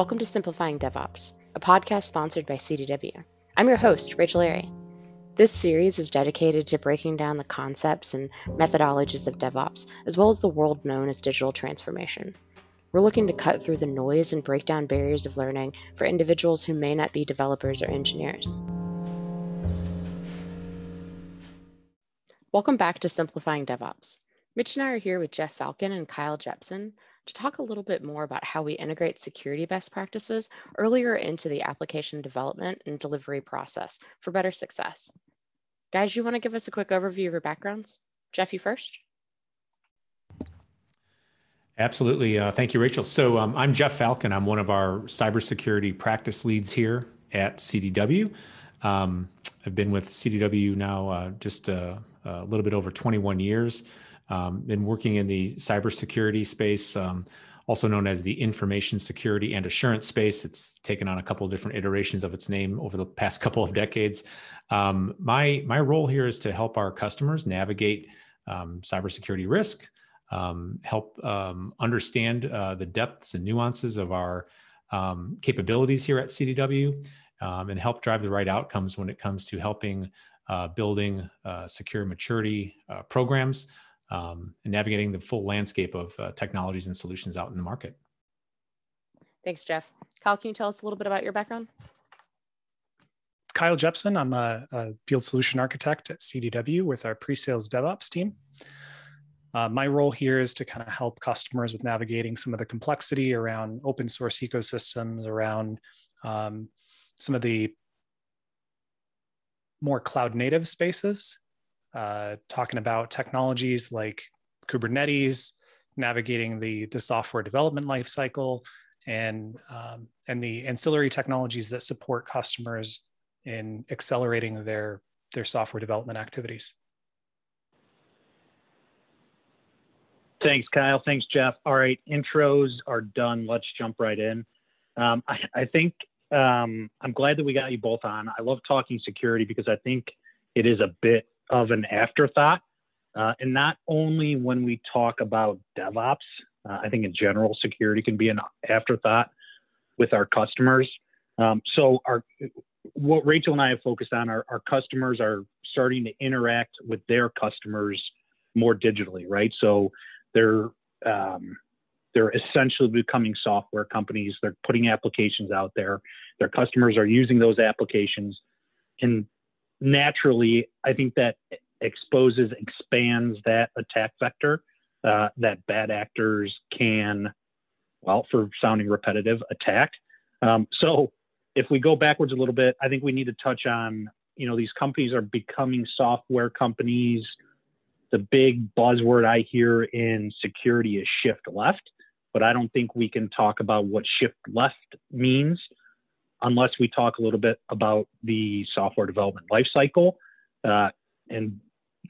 Welcome to Simplifying DevOps, a podcast sponsored by CDW. I'm your host, Rachel Airy. This series is dedicated to breaking down the concepts and methodologies of DevOps, as well as the world known as digital transformation. We're looking to cut through the noise and break down barriers of learning for individuals who may not be developers or engineers. Welcome back to Simplifying DevOps. Mitch and I are here with Jeff Falcon and Kyle Jepson to talk a little bit more about how we integrate security best practices earlier into the application development and delivery process for better success. Guys, you want to give us a quick overview of your backgrounds? Jeff, you first. Absolutely. Uh, thank you, Rachel. So um, I'm Jeff Falcon. I'm one of our cybersecurity practice leads here at CDW. Um, I've been with CDW now uh, just uh, a little bit over 21 years. Um, been working in the cybersecurity space, um, also known as the information security and assurance space. It's taken on a couple of different iterations of its name over the past couple of decades. Um, my my role here is to help our customers navigate um, cybersecurity risk, um, help um, understand uh, the depths and nuances of our capabilities here at CDW, and help drive the right outcomes when it comes to helping uh, building uh, secure maturity uh, programs um, and navigating the full landscape of uh, technologies and solutions out in the market. Thanks, Jeff. Kyle, can you tell us a little bit about your background? Kyle Jepson. I'm a, a field solution architect at CDW with our pre-sales DevOps team. Uh, my role here is to kind of help customers with navigating some of the complexity around open source ecosystems, around um, some of the more cloud native spaces uh, talking about technologies like Kubernetes, navigating the, the software development lifecycle, and, um, and the ancillary technologies that support customers in accelerating their, their software development activities. Thanks, Kyle. Thanks, Jeff. All right, intros are done. Let's jump right in. Um, I, I, think um, I'm glad that we got you both on. I love talking security because I think it is a bit of an afterthought. Uh, and not only when we talk about DevOps, uh, I think in general, security can be an afterthought with our customers. Um, so our what Rachel and I have focused on, our, our customers are starting to interact with their customers more digitally, right? So they're um, they're essentially becoming software companies. They're putting applications out there. Their customers are using those applications, and naturally, I think that exposes, expands that attack vector uh, that bad actors can, well, for sounding repetitive, attack. Um, so if we go backwards a little bit, I think we need to touch on, you know, these companies are becoming software companies. The big buzzword I hear in security is shift left, but I don't think we can talk about what shift left means unless we talk a little bit about the software development lifecycle. Uh, and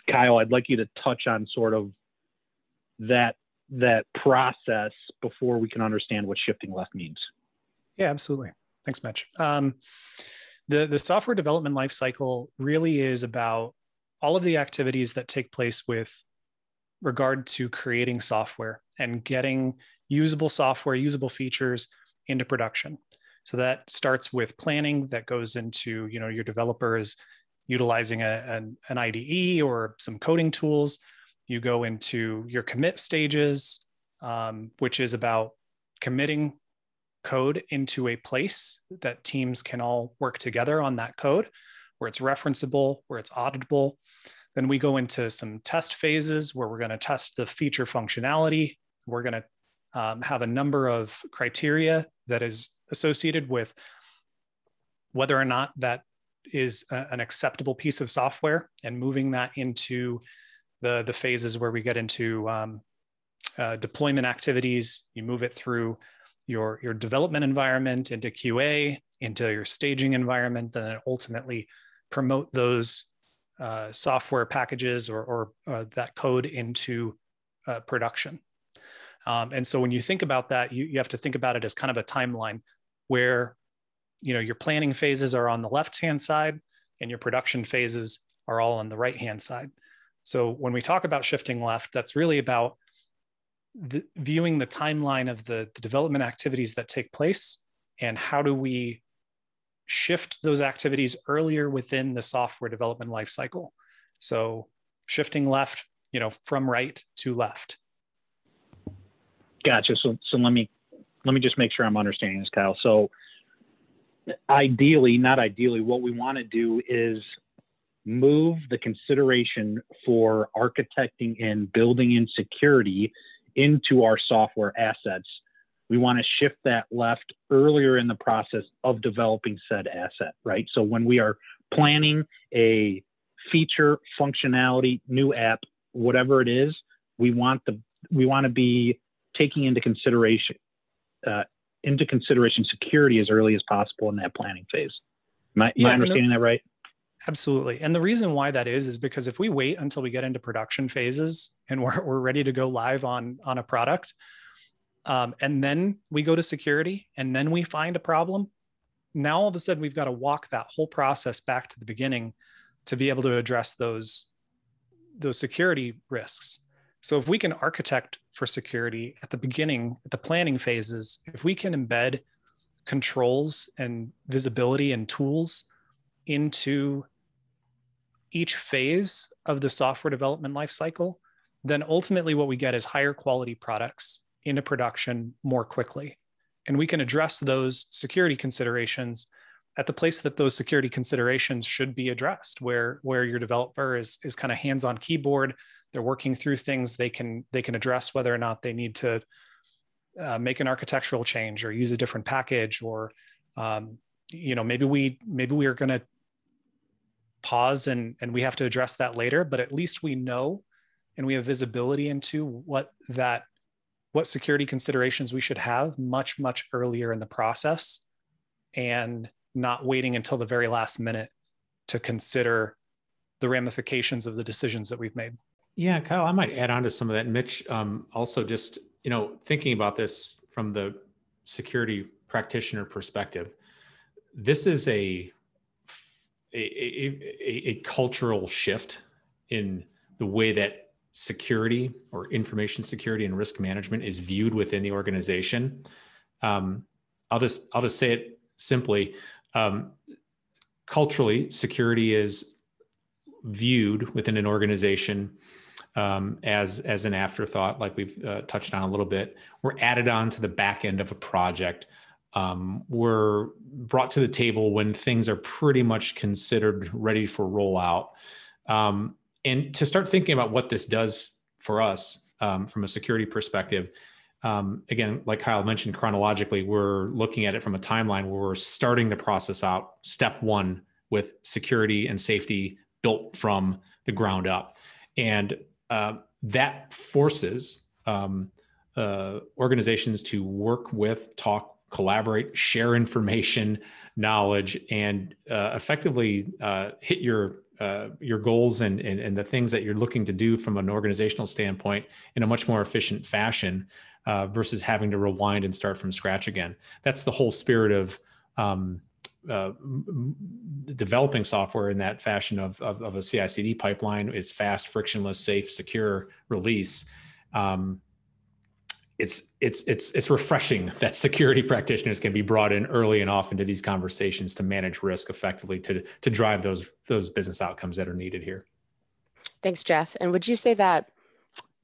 Kyle, I'd like you to touch on sort of that that process before we can understand what shifting left means. Yeah, absolutely. Thanks, Mitch. Um, the the software development lifecycle really is about all of the activities that take place with regard to creating software and getting usable software, usable features into production. So that starts with planning that goes into, you know, your developers utilizing a, an, an IDE or some coding tools. You go into your commit stages, um, which is about committing code into a place that teams can all work together on that code, where it's referenceable, where it's auditable. Then we go into some test phases where we're going to test the feature functionality. We're going to um, have a number of criteria that is associated with whether or not that is a, an acceptable piece of software and moving that into the, the phases where we get into um, uh, deployment activities. You move it through your, your development environment into QA, into your staging environment, then ultimately promote those uh, software packages or, or uh, that code into uh, production. Um, and so when you think about that, you, you have to think about it as kind of a timeline where you know your planning phases are on the left hand side and your production phases are all on the right hand side so when we talk about shifting left that's really about the, viewing the timeline of the, the development activities that take place and how do we shift those activities earlier within the software development lifecycle. So shifting left, you know, from right to left. Gotcha. So so let me let me just make sure I'm understanding this, Kyle. So ideally, not ideally, what we want to do is move the consideration for architecting and building in security into our software assets we want to shift that left earlier in the process of developing said asset, right? So when we are planning a feature, functionality, new app, whatever it is, we want the we want to be taking into consideration uh, into consideration security as early as possible in that planning phase. Am I, yeah, am I understanding the, that right? Absolutely. And the reason why that is is because if we wait until we get into production phases and we're, we're ready to go live on on a product, um, and then we go to security and then we find a problem now all of a sudden we've got to walk that whole process back to the beginning to be able to address those those security risks so if we can architect for security at the beginning at the planning phases if we can embed controls and visibility and tools into each phase of the software development lifecycle then ultimately what we get is higher quality products into production more quickly. And we can address those security considerations at the place that those security considerations should be addressed, where, where your developer is, is kind of hands on keyboard. They're working through things they can they can address whether or not they need to uh, make an architectural change or use a different package or um, you know maybe we maybe we are going to pause and and we have to address that later but at least we know and we have visibility into what that what security considerations we should have much, much earlier in the process and not waiting until the very last minute to consider the ramifications of the decisions that we've made. Yeah, Kyle, I might add on to some of that. Mitch, um, also just, you know, thinking about this from the security practitioner perspective, this is a, a, a, a cultural shift in the way that security or information security and risk management is viewed within the organization. Um, I'll just I'll just say it simply. Um, culturally, security is viewed within an organization um, as as an afterthought, like we've uh, touched on a little bit. We're added on to the back end of a project. Um, we're brought to the table when things are pretty much considered ready for rollout. Um, and to start thinking about what this does for us um, from a security perspective um, again like kyle mentioned chronologically we're looking at it from a timeline where we're starting the process out step one with security and safety built from the ground up and uh, that forces um, uh, organizations to work with talk collaborate share information knowledge and uh, effectively uh, hit your uh, your goals and, and, and the things that you're looking to do from an organizational standpoint in a much more efficient fashion uh, versus having to rewind and start from scratch again. That's the whole spirit of um, uh, developing software in that fashion of, of, of a CI/CD pipeline. It's fast, frictionless, safe, secure release. Um, it's it's it's it's refreshing that security practitioners can be brought in early and often to these conversations to manage risk effectively to to drive those those business outcomes that are needed here. Thanks, Jeff. And would you say that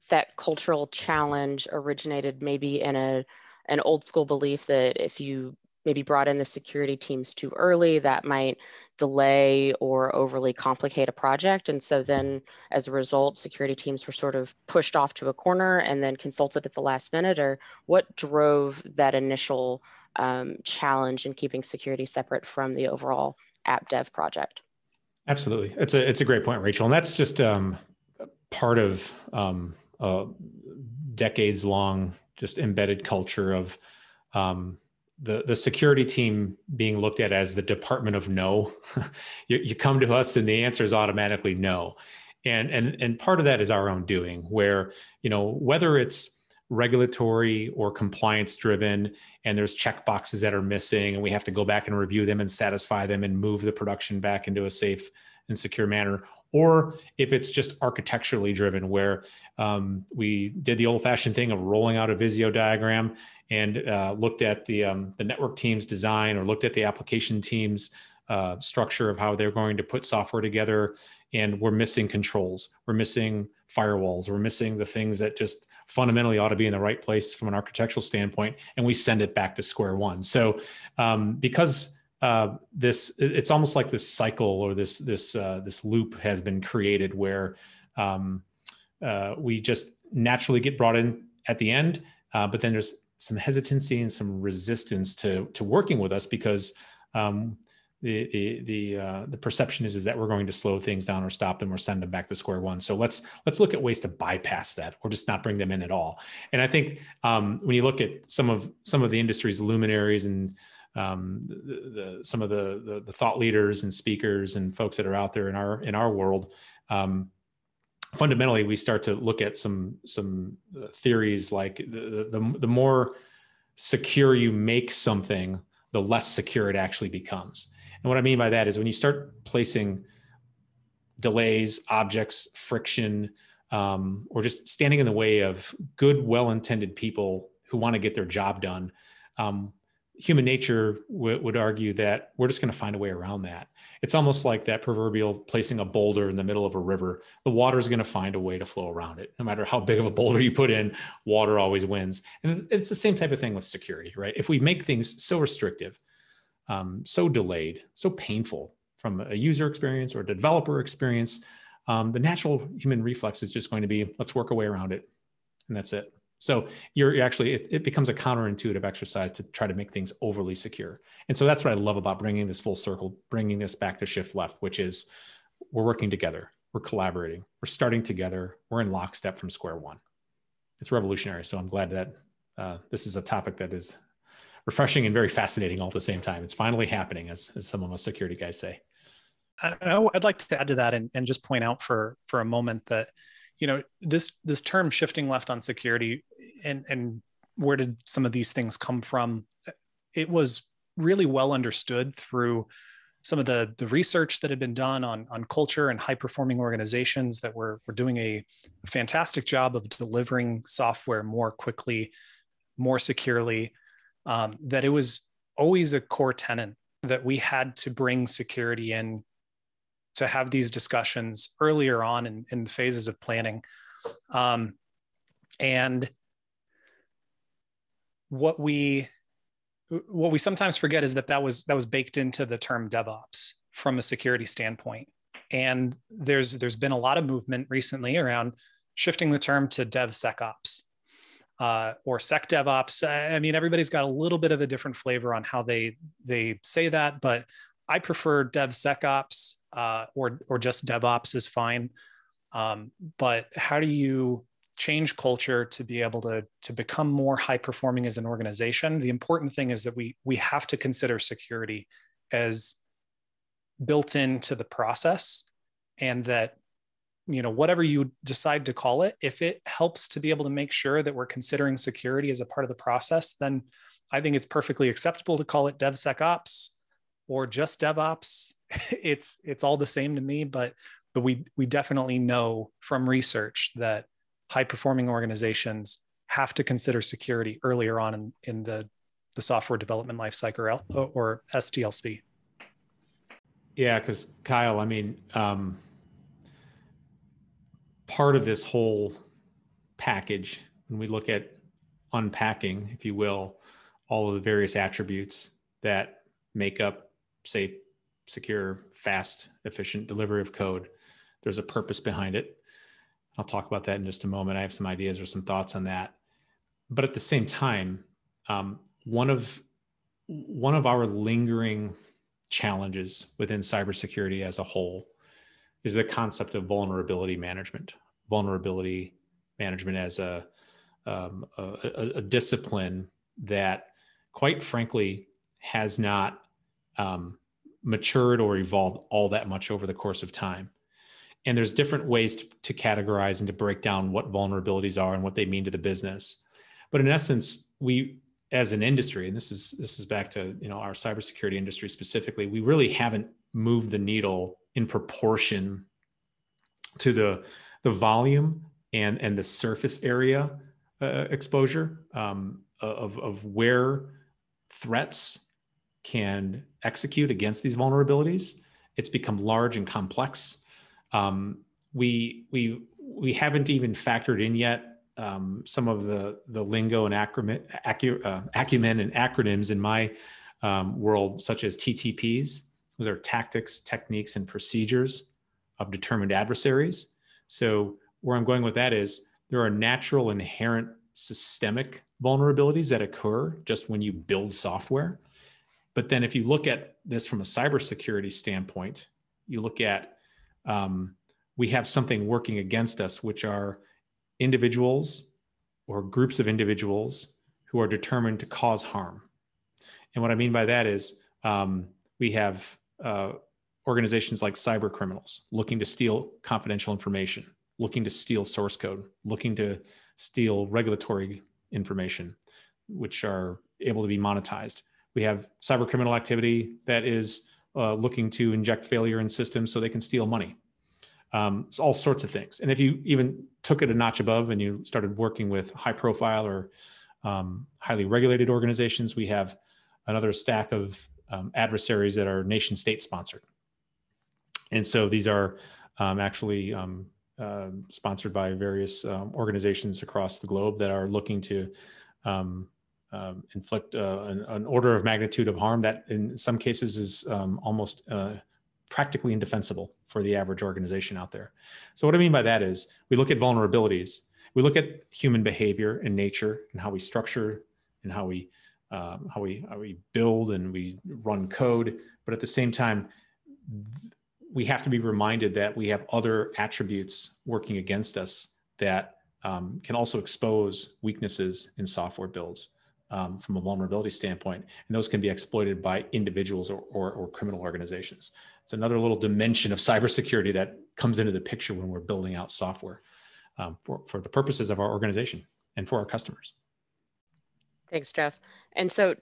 that cultural challenge originated maybe in a an old school belief that if you maybe brought in the security teams too early, that might delay or overly complicate a project. And so then as a result, security teams were sort of pushed off to a corner and then consulted at the last minute, or what drove that initial um, challenge in keeping security separate from the overall app dev project? Absolutely. It's a, it's a great point, Rachel. And that's just um, part of um, a decades long, just embedded culture of um, the the security team being looked at as the department of no. You, you come to us and the answer is automatically no. And and and part of that is our own doing where you know whether it's regulatory or compliance driven and there's check boxes that are missing and we have to go back and review them and satisfy them and move the production back into a safe and secure manner or if it's just architecturally driven, where um, we did the old-fashioned thing of rolling out a Visio diagram and uh, looked at the um, the network team's design or looked at the application team's uh, structure of how they're going to put software together, and we're missing controls, we're missing firewalls, we're missing the things that just fundamentally ought to be in the right place from an architectural standpoint, and we send it back to square one. So um, because uh, this it's almost like this cycle or this this uh, this loop has been created where um, uh, we just naturally get brought in at the end, uh, but then there's some hesitancy and some resistance to to working with us because um, the the the, uh, the perception is is that we're going to slow things down or stop them or send them back to square one. So let's let's look at ways to bypass that or just not bring them in at all. And I think um, when you look at some of some of the industry's luminaries and um, the, the, some of the, the, the thought leaders and speakers and folks that are out there in our in our world. Um, fundamentally, we start to look at some some uh, theories like the, the the more secure you make something, the less secure it actually becomes. And what I mean by that is when you start placing delays, objects, friction, um, or just standing in the way of good, well-intended people who want to get their job done, um, human nature w- would argue that we're just going to find a way around that. It's almost like that proverbial placing a boulder in the middle of a river. The water is going to find a way to flow around it. No matter how big of a boulder you put in, water always wins. And it's the same type of thing with security, right? If we make things so restrictive, um, so delayed, so painful from a user experience or developer experience, um, the natural human reflex is just going to be let's work a way around it. And that's it. So you're, actually, it, it, becomes a counterintuitive exercise to try to make things overly secure. And so that's what I love about bringing this full circle, bringing this back to shift left, which is we're working together, we're collaborating, we're starting together, we're in lockstep from square one. It's revolutionary. So I'm glad that uh, this is a topic that is refreshing and very fascinating all at the same time. It's finally happening, as, as some of us security guys say. I'd like to add to that and, and just point out for for a moment that you know this this term shifting left on security and and where did some of these things come from? It was really well understood through some of the the research that had been done on on culture and high performing organizations that were were doing a, fantastic job of delivering software more quickly more securely um, that it was always a core tenet that we had to bring security in to have these discussions earlier on in, in the phases of planning. Um, and what we what we sometimes forget is that that was that was baked into the term DevOps from a security standpoint. And there's there's been a lot of movement recently around shifting the term to DevSecOps uh, or SecDevOps. I mean, everybody's got a little bit of a different flavor on how they they say that, but I prefer DevSecOps uh, or or just DevOps is fine. Um, but how do you change culture to be able to to become more high performing as an organization? The important thing is that we we have to consider security as built into the process, and that you know whatever you decide to call it if it helps to be able to make sure that we're considering security as a part of the process then i think it's perfectly acceptable to call it devsecops or just devops it's it's all the same to me but but we we definitely know from research that high performing organizations have to consider security earlier on in, in the the software development lifecycle or or SDLC. Yeah, because Kyle, I mean, um, part of this whole package, when we look at unpacking, if you will, all of the various attributes that make up safe, secure, fast, efficient delivery of code. There's a purpose behind it. I'll talk about that in just a moment. I have some ideas or some thoughts on that. But at the same time, um, one of one of our lingering challenges within cybersecurity as a whole is the concept of vulnerability management. Vulnerability management as a, um, a, a, discipline that, quite frankly, has not um, matured or evolved all that much over the course of time. And there's different ways to, to categorize and to break down what vulnerabilities are and what they mean to the business. But in essence, we as an industry, and this is this is back to you know our cybersecurity industry specifically, we really haven't moved the needle in proportion to the the volume and and the surface area uh, exposure um, of of where threats can execute against these vulnerabilities. It's become large and complex. Um, we we we haven't even factored in yet um, some of the the lingo and acronym, acu, uh, acumen and acronyms in my um, world, such as TTPs. Those are tactics, techniques, and procedures of determined adversaries. So where I'm going with that is there are natural inherent systemic vulnerabilities that occur just when you build software. But then if you look at this from a cybersecurity standpoint, you look at um, we have something working against us, which are individuals or groups of individuals who are determined to cause harm. And what I mean by that is um, we have uh, organizations like cyber criminals looking to steal confidential information, looking to steal source code, looking to steal regulatory information, which are able to be monetized. We have cyber criminal activity that is uh, looking to inject failure in systems so they can steal money. Um, it's all sorts of things. And if you even took it a notch above and you started working with high profile or um, highly regulated organizations, we have another stack of um, adversaries that are nation state sponsored. And so these are um, actually um, uh, sponsored by various um, organizations across the globe that are looking to um, inflict uh, an, an, order of magnitude of harm that in some cases is um, almost uh, practically indefensible for the average organization out there. So what I mean by that is we look at vulnerabilities, we look at human behavior and nature and how we structure and how we um, how we how we build and we run code, but at the same time we have to be reminded that we have other attributes working against us that um, can also expose weaknesses in software builds um, from a vulnerability standpoint. And those can be exploited by individuals or, or, or, criminal organizations. It's another little dimension of cybersecurity that comes into the picture when we're building out software um, for, for the purposes of our organization and for our customers. Thanks, Jeff. And so,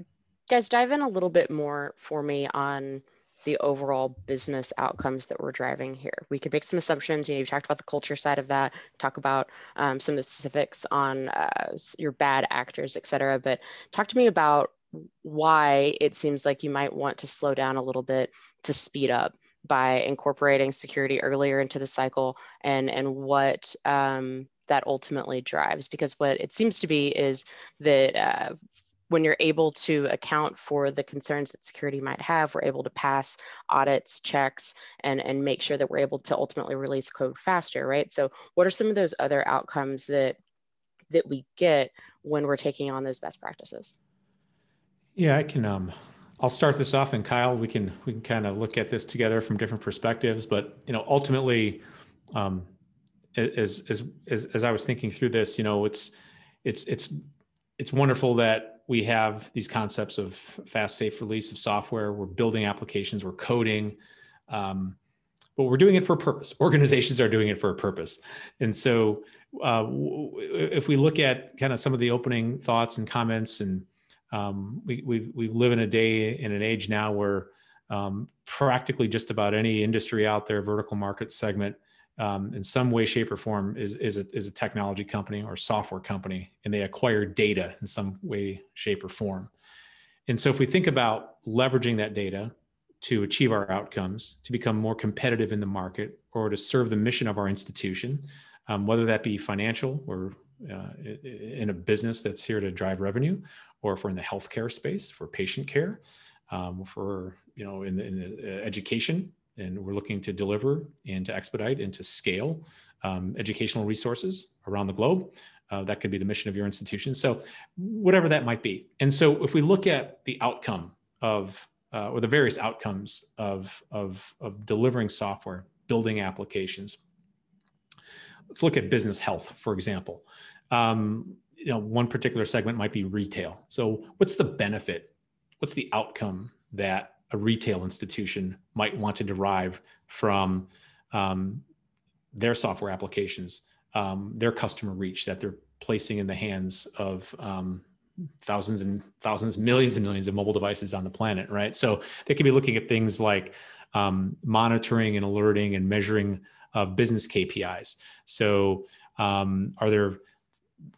guys, dive in a little bit more for me on the overall business outcomes that we're driving here. We could make some assumptions. You know, you talked about the culture side of that. Talk about um, some of the specifics on uh, your bad actors, et cetera. But talk to me about why it seems like you might want to slow down a little bit to speed up by incorporating security earlier into the cycle and and what um, that ultimately drives because what it seems to be is that uh, when you're able to account for the concerns that security might have, we're able to pass audits, checks, and, and make sure that we're able to ultimately release code faster, right? So what are some of those other outcomes that that we get when we're taking on those best practices? Yeah, I can um I'll start this off and Kyle, we can we can kind of look at this together from different perspectives, but you know, ultimately um as as as as I was thinking through this, you know, it's it's it's it's wonderful that we have these concepts of fast, safe release of software. We're building applications, we're coding, um, but we're doing it for a purpose. Organizations are doing it for a purpose. And so, uh, if we look at kind of some of the opening thoughts and comments, and um, we, we, we live in a day in an age now where um, practically just about any industry out there, vertical market segment, um, in some way, shape, or form is is a, is a technology company or software company, and they acquire data in some way, shape, or form. And so, if we think about leveraging that data to achieve our outcomes, to become more competitive in the market, or to serve the mission of our institution, um, whether that be financial or uh, in a business that's here to drive revenue, or if we're in the healthcare space for patient care, um, for you know in, in uh, education and we're looking to deliver and to expedite and to scale um, educational resources around the globe. Uh, that could be the mission of your institution. So, whatever that might be. And so, if we look at the outcome of uh, or the various outcomes of, of, of delivering software, building applications, let's look at business health, for example. Um, you know, one particular segment might be retail. So, what's the benefit? What's the outcome that a retail institution might want to derive from um, their software applications, um, their customer reach that they're placing in the hands of um, thousands and thousands, millions and millions of mobile devices on the planet, right? So they could be looking at things like um, monitoring and alerting and measuring of business KPIs. So, um, are there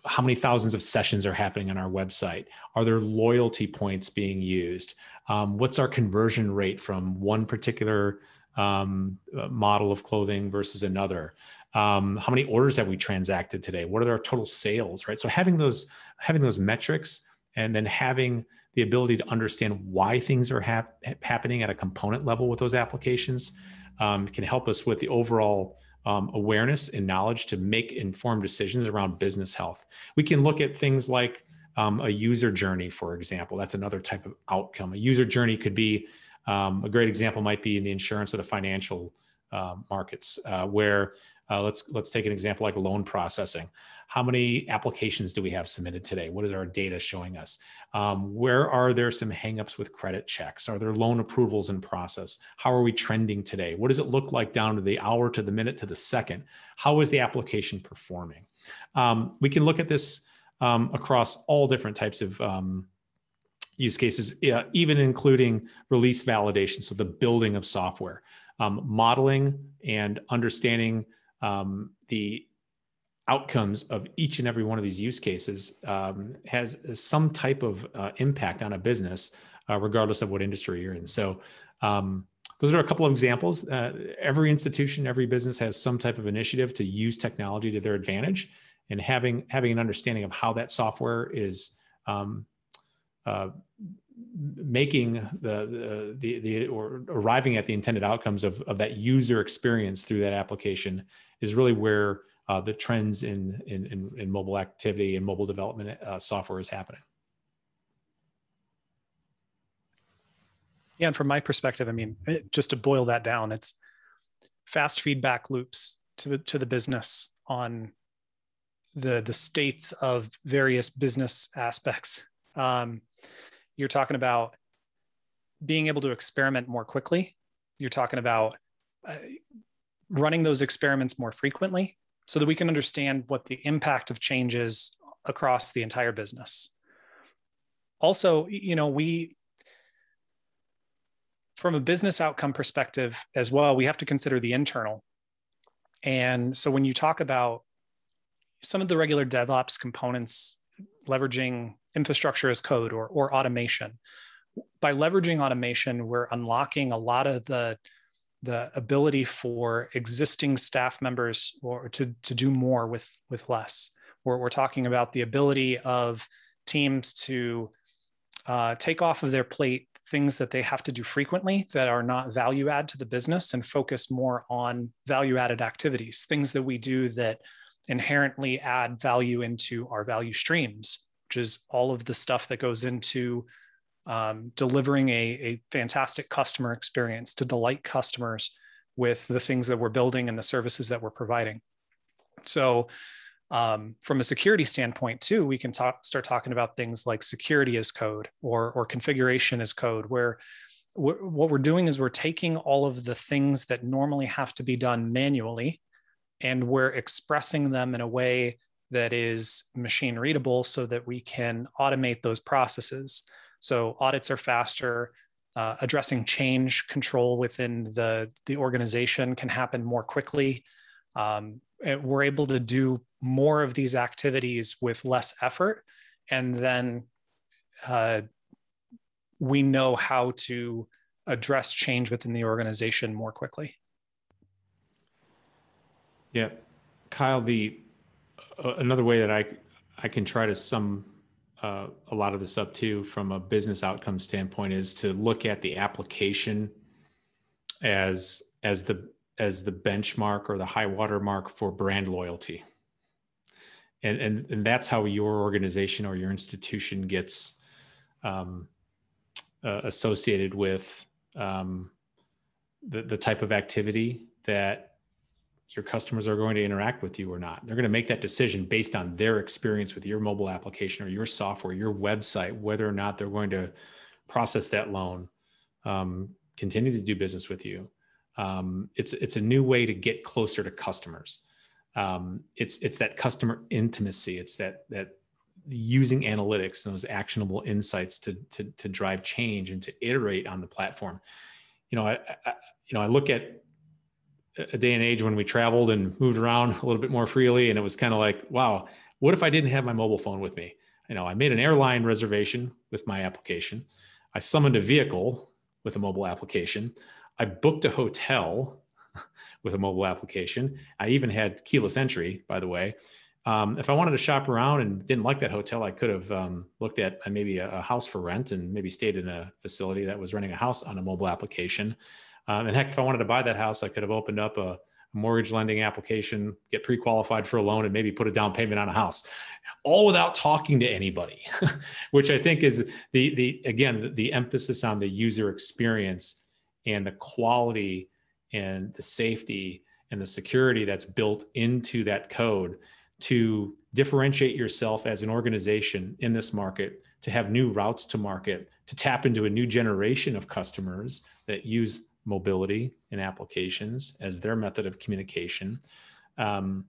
how many thousands of sessions are happening on our website? Are there loyalty points being used? Um, what's our conversion rate from one particular um, uh, model of clothing versus another? Um, how many orders have we transacted today? What are our total sales? Right. So having those having those metrics and then having the ability to understand why things are hap- happening at a component level with those applications um, can help us with the overall um, awareness and knowledge to make informed decisions around business health. We can look at things like um, a user journey, for example. That's another type of outcome. A user journey could be um, a great example might be in the insurance or the financial uh, markets, uh, where uh, let's let's take an example like loan processing. How many applications do we have submitted today? What is our data showing us? Um, where are there some hangups with credit checks? Are there loan approvals in process? How are we trending today? What does it look like down to the hour, to the minute, to the second? How is the application performing? Um, we can look at this um, across all different types of um, use cases, even including release validation, so the building of software, um, modeling and understanding um, the outcomes of each and every one of these use cases um, has some type of uh, impact on a business, uh, regardless of what industry you're in. So, um, those are a couple of examples. Uh, every institution, every business has some type of initiative to use technology to their advantage, and having having an understanding of how that software is um, uh, making the, the, the the or arriving at the intended outcomes of, of that user experience through that application is really where uh, the trends in, in, in, in, mobile activity and mobile development uh, software is happening. Yeah, and from my perspective, I mean, it, just to boil that down, it's fast feedback loops to to the business on the the states of various business aspects. Um, you're talking about being able to experiment more quickly. You're talking about uh, running those experiments more frequently so that we can understand what the impact of change is across the entire business. Also, you know, we, from a business outcome perspective as well, we have to consider the internal. And so when you talk about some of the regular DevOps components, leveraging infrastructure as code or, or automation, by leveraging automation, we're unlocking a lot of the the ability for existing staff members or to, to do more with, with less. We're, we're talking about the ability of teams to uh, take off of their plate things that they have to do frequently that are not value add to the business and focus more on value added activities, things that we do that inherently add value into our value streams, which is all of the stuff that goes into um, delivering a, a fantastic customer experience to delight customers with the things that we're building and the services that we're providing. So, um, from a security standpoint, too, we can talk, start talking about things like security as code or, or configuration as code, where we're, what we're doing is we're taking all of the things that normally have to be done manually and we're expressing them in a way that is machine readable so that we can automate those processes. So audits are faster. Uh, addressing change control within the, the organization can happen more quickly. Um, we're able to do more of these activities with less effort. And then uh, we know how to address change within the organization more quickly. Yeah. Kyle, the uh, another way that I I can try to sum uh, a lot of this up too from a business outcome standpoint is to look at the application as as the as the benchmark or the high water mark for brand loyalty. And and, and that's how your organization or your institution gets um, uh, associated with um, the, the type of activity that your customers are going to interact with you or not. They're going to make that decision based on their experience with your mobile application or your software, your website, whether or not they're going to process that loan, um, continue to do business with you. Um, it's it's a new way to get closer to customers. Um, it's it's that customer intimacy. It's that that using analytics and those actionable insights to to to drive change and to iterate on the platform. You know, I, I you know I look at a day and age when we traveled and moved around a little bit more freely. And it was kind of like, wow, what if I didn't have my mobile phone with me? You know, I made an airline reservation with my application. I summoned a vehicle with a mobile application. I booked a hotel with a mobile application. I even had keyless entry, by the way. Um, if I wanted to shop around and didn't like that hotel, I could have um, looked at uh, maybe a, a, house for rent and maybe stayed in a facility that was renting a house on a mobile application. Um, and heck, if I wanted to buy that house, I could have opened up a, mortgage lending application, get pre-qualified for a loan, and maybe put a down payment on a house, all without talking to anybody, which I think is the the again the, the emphasis on the user experience and the quality and the safety and the security that's built into that code to differentiate yourself as an organization in this market, to have new routes to market, to tap into a new generation of customers that use mobility and applications as their method of communication. Um,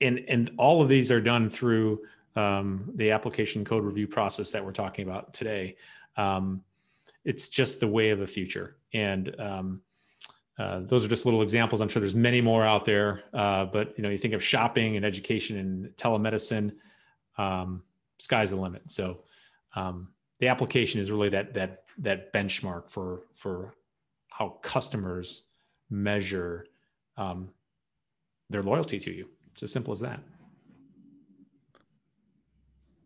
and, and all of these are done through um, the application code review process that we're talking about today. Um, it's just the way of the future. And um, uh, those are just little examples. I'm sure there's many more out there, uh, but you know, you think of shopping and education and telemedicine, um, sky's the limit. So um, the application is really that that that benchmark for for how customers measure um, their loyalty to you. It's as simple as that.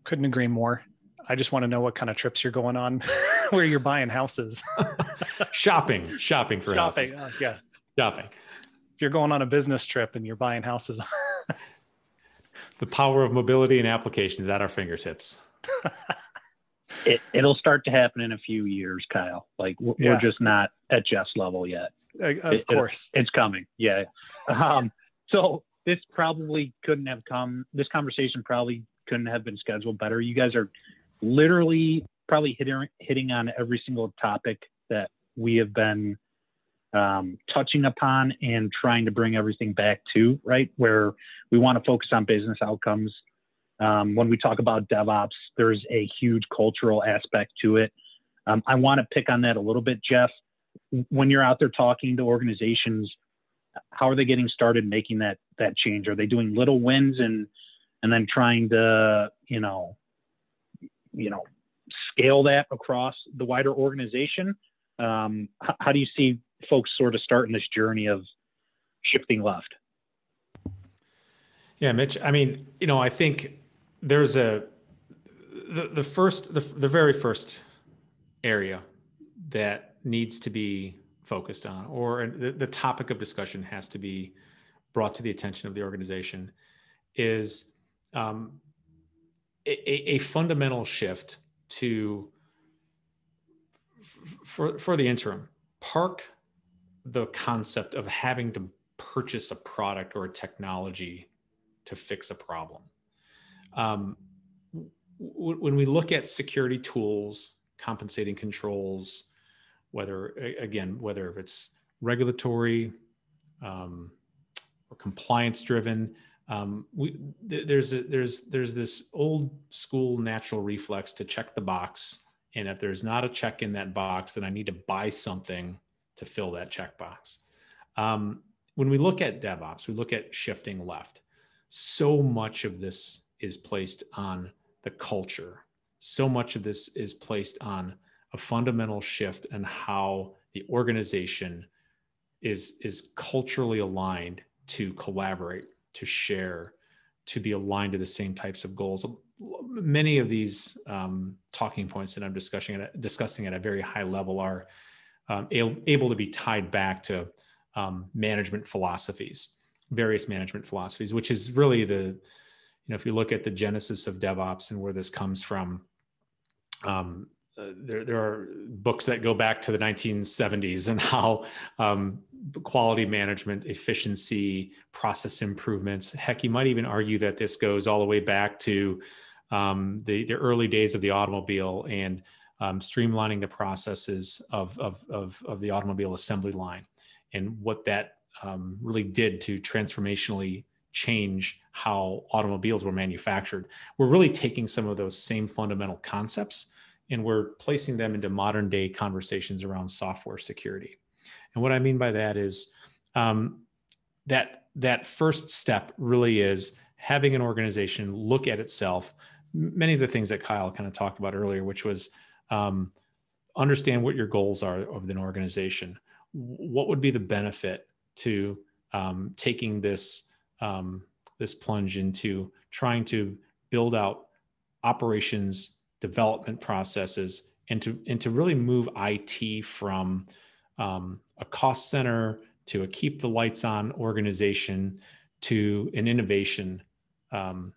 Couldn't agree more. I just want to know what kind of trips you're going on, where you're buying houses. shopping, shopping for shopping, houses. Uh, yeah, shopping. If you're going on a business trip and you're buying houses, the power of mobility and applications at our fingertips. It, will start to happen in a few years, Kyle. Like we're, yeah. we're just not at Jeff's level yet. Uh, of it, course, it, it's coming. Yeah. Um, so this probably couldn't have come. This conversation probably couldn't have been scheduled better. You guys are literally probably hitting hitting on every single topic that we have been um, touching upon and trying to bring everything back to right where we want to focus on business outcomes um, when we talk about DevOps, there's a huge cultural aspect to it. Um, I want to pick on that a little bit, Jeff. When you're out there talking to organizations, how are they getting started making that that change? Are they doing little wins and and then trying to you know you know scale that across the wider organization? Um, how, how do you see folks sort of starting this journey of shifting left? Yeah, Mitch. I mean, you know, I think there's a the, the first the, the very first area that needs to be focused on or the, the topic of discussion has to be brought to the attention of the organization is um, a, a, fundamental shift to for for the interim. Park the concept of having to purchase a product or a technology to fix a problem um, w- when we look at security tools, compensating controls, whether again whether it's regulatory um, or compliance driven, um, we, th- there's a, there's there's this old school natural reflex to check the box, and if there's not a check in that box, then I need to buy something to fill that checkbox. Um, when we look at DevOps, we look at shifting left. So much of this is placed on the culture. So much of this is placed on a fundamental shift in how the organization is is culturally aligned to collaborate, to share, to be aligned to the same types of goals. Many of these um, talking points that I'm discussing at, discussing at a very high level are um, able to be tied back to um, management philosophies, various management philosophies, which is really the know, if you look at the genesis of DevOps and where this comes from, um, uh, there, there are books that go back to the 1970s and how um, quality management, efficiency, process improvements. Heck, you might even argue that this goes all the way back to um, the, the early days of the automobile and um, streamlining the processes of, of, of, of, the automobile assembly line and what that um, really did to transformationally change how automobiles were manufactured. We're really taking some of those same fundamental concepts and we're placing them into modern day conversations around software security. And what I mean by that is um, that that first step really is having an organization look at itself. Many of the things that Kyle kind of talked about earlier, which was um, understand what your goals are of an organization. What would be the benefit to um, taking this um, this plunge into trying to build out operations development processes and to and to really move IT from um, a cost center to a keep the lights on organization to an innovation um,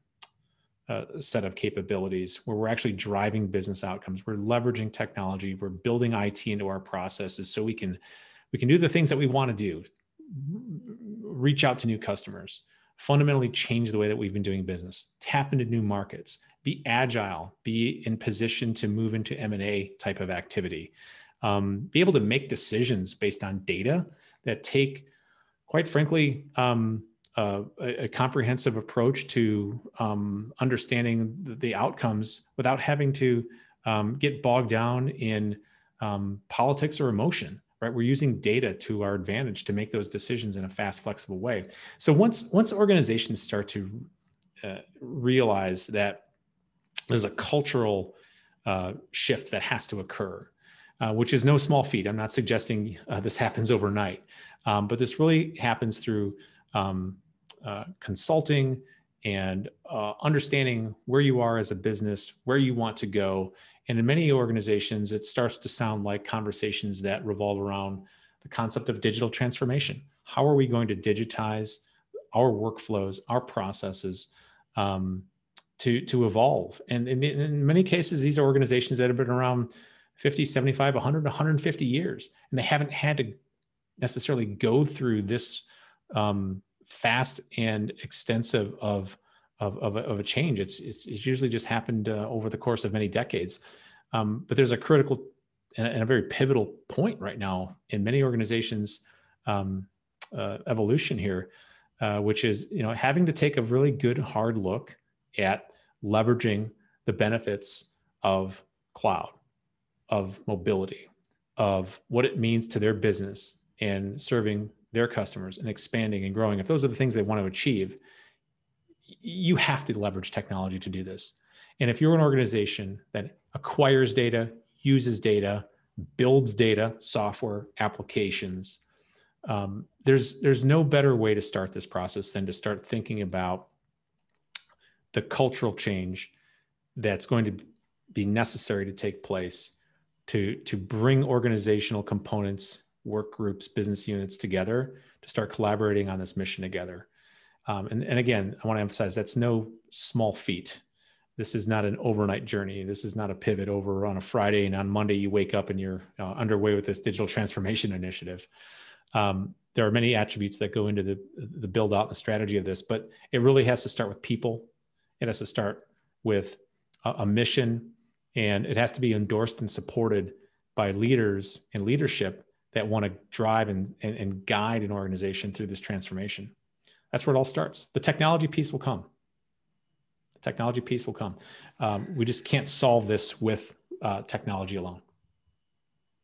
uh, set of capabilities where we're actually driving business outcomes. We're leveraging technology. We're building it into our processes so we can we can do the things that we want to do. Reach out to new customers fundamentally change the way that we've been doing business tap into new markets be agile be in position to move into m&a type of activity um, be able to make decisions based on data that take quite frankly um, uh, a, a, comprehensive approach to um, understanding the, the, outcomes without having to um, get bogged down in um, politics or emotion right we're using data to our advantage to make those decisions in a fast flexible way so once once organizations start to uh, realize that there's a cultural uh, shift that has to occur uh, which is no small feat i'm not suggesting uh, this happens overnight um, but this really happens through um, uh, consulting and uh, understanding where you are as a business, where you want to go. And in many organizations, it starts to sound like conversations that revolve around the concept of digital transformation. How are we going to digitize our workflows, our processes um, to, to evolve? And in, in many cases, these are organizations that have been around 50, 75, 100, 150 years, and they haven't had to necessarily go through this um, fast and extensive of of, of, a, of a change. It's, it's, it's usually just happened uh, over the course of many decades. Um, but there's a critical and a, and a, very pivotal point right now in many organizations' um, uh, evolution here, uh, which is you know having to take a really good hard look at leveraging the benefits of cloud, of mobility, of what it means to their business and serving their customers and expanding and growing, if those are the things they want to achieve, you have to leverage technology to do this. And if you're an organization that acquires data, uses data, builds data, software, applications, um, there's there's no better way to start this process than to start thinking about the cultural change that's going to be necessary to take place to to bring organizational components work groups, business units together to start collaborating on this mission together. Um, and, and again, I want to emphasize that's no small feat. This is not an overnight journey. This is not a pivot over on a Friday and on Monday you wake up and you're uh, underway with this digital transformation initiative. Um, there are many attributes that go into the the build out and the strategy of this, but it really has to start with people. It has to start with a, a mission, and it has to be endorsed and supported by leaders and leadership that want to drive and, and, and guide an organization through this transformation. That's where it all starts. The technology piece will come. The technology piece will come. Um, we just can't solve this with uh, technology alone.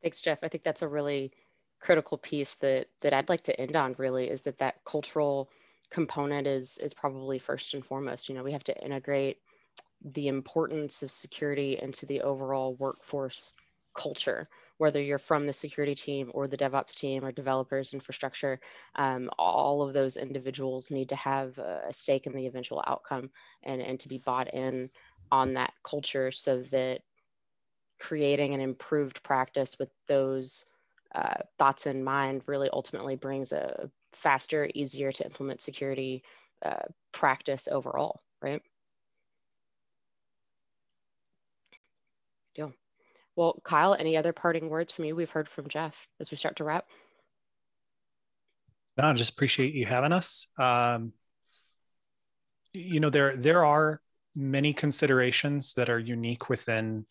Thanks, Jeff. I think that's a really critical piece that that I'd like to end on. Really, is that that cultural component is is probably first and foremost. You know, we have to integrate the importance of security into the overall workforce culture whether you're from the security team or the DevOps team or developers, infrastructure, um, all of those individuals need to have a stake in the eventual outcome and, and to be bought in on that culture so that creating an improved practice with those uh, thoughts in mind really ultimately brings a faster, easier to implement security uh, practice overall, right? Deal. Well, Kyle, any other parting words from you? We've heard from Jeff as we start to wrap. No, I just appreciate you having us. Um, you know, there there are many considerations that are unique within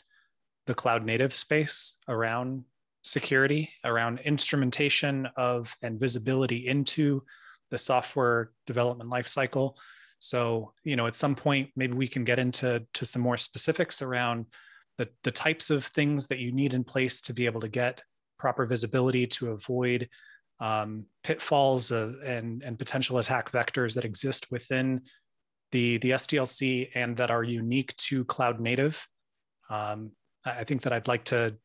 the cloud native space around security, around instrumentation of and visibility into the software development lifecycle. So, you know, at some point, maybe we can get into to some more specifics around the, the types of things that you need in place to be able to get proper visibility to avoid um, pitfalls of, and and potential attack vectors that exist within the the SDLC and that are unique to cloud native. Um, I think that I'd like to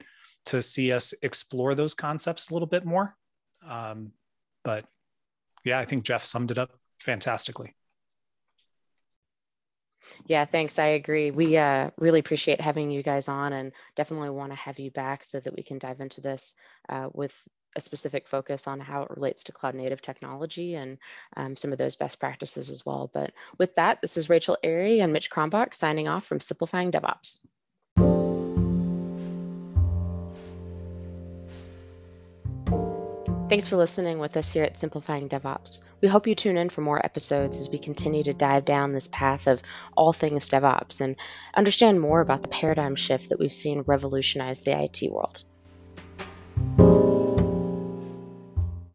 to see us explore those concepts a little bit more. Um, but yeah, I think Jeff summed it up fantastically. Yeah, thanks. I agree. We uh, really appreciate having you guys on and definitely want to have you back so that we can dive into this uh, with a specific focus on how it relates to cloud native technology and um, some of those best practices as well. But with that, this is Rachel Airy and Mitch Krombach signing off from Simplifying DevOps. Thanks for listening with us here at Simplifying DevOps. We hope you tune in for more episodes as we continue to dive down this path of all things DevOps and understand more about the paradigm shift that we've seen revolutionize the IT world.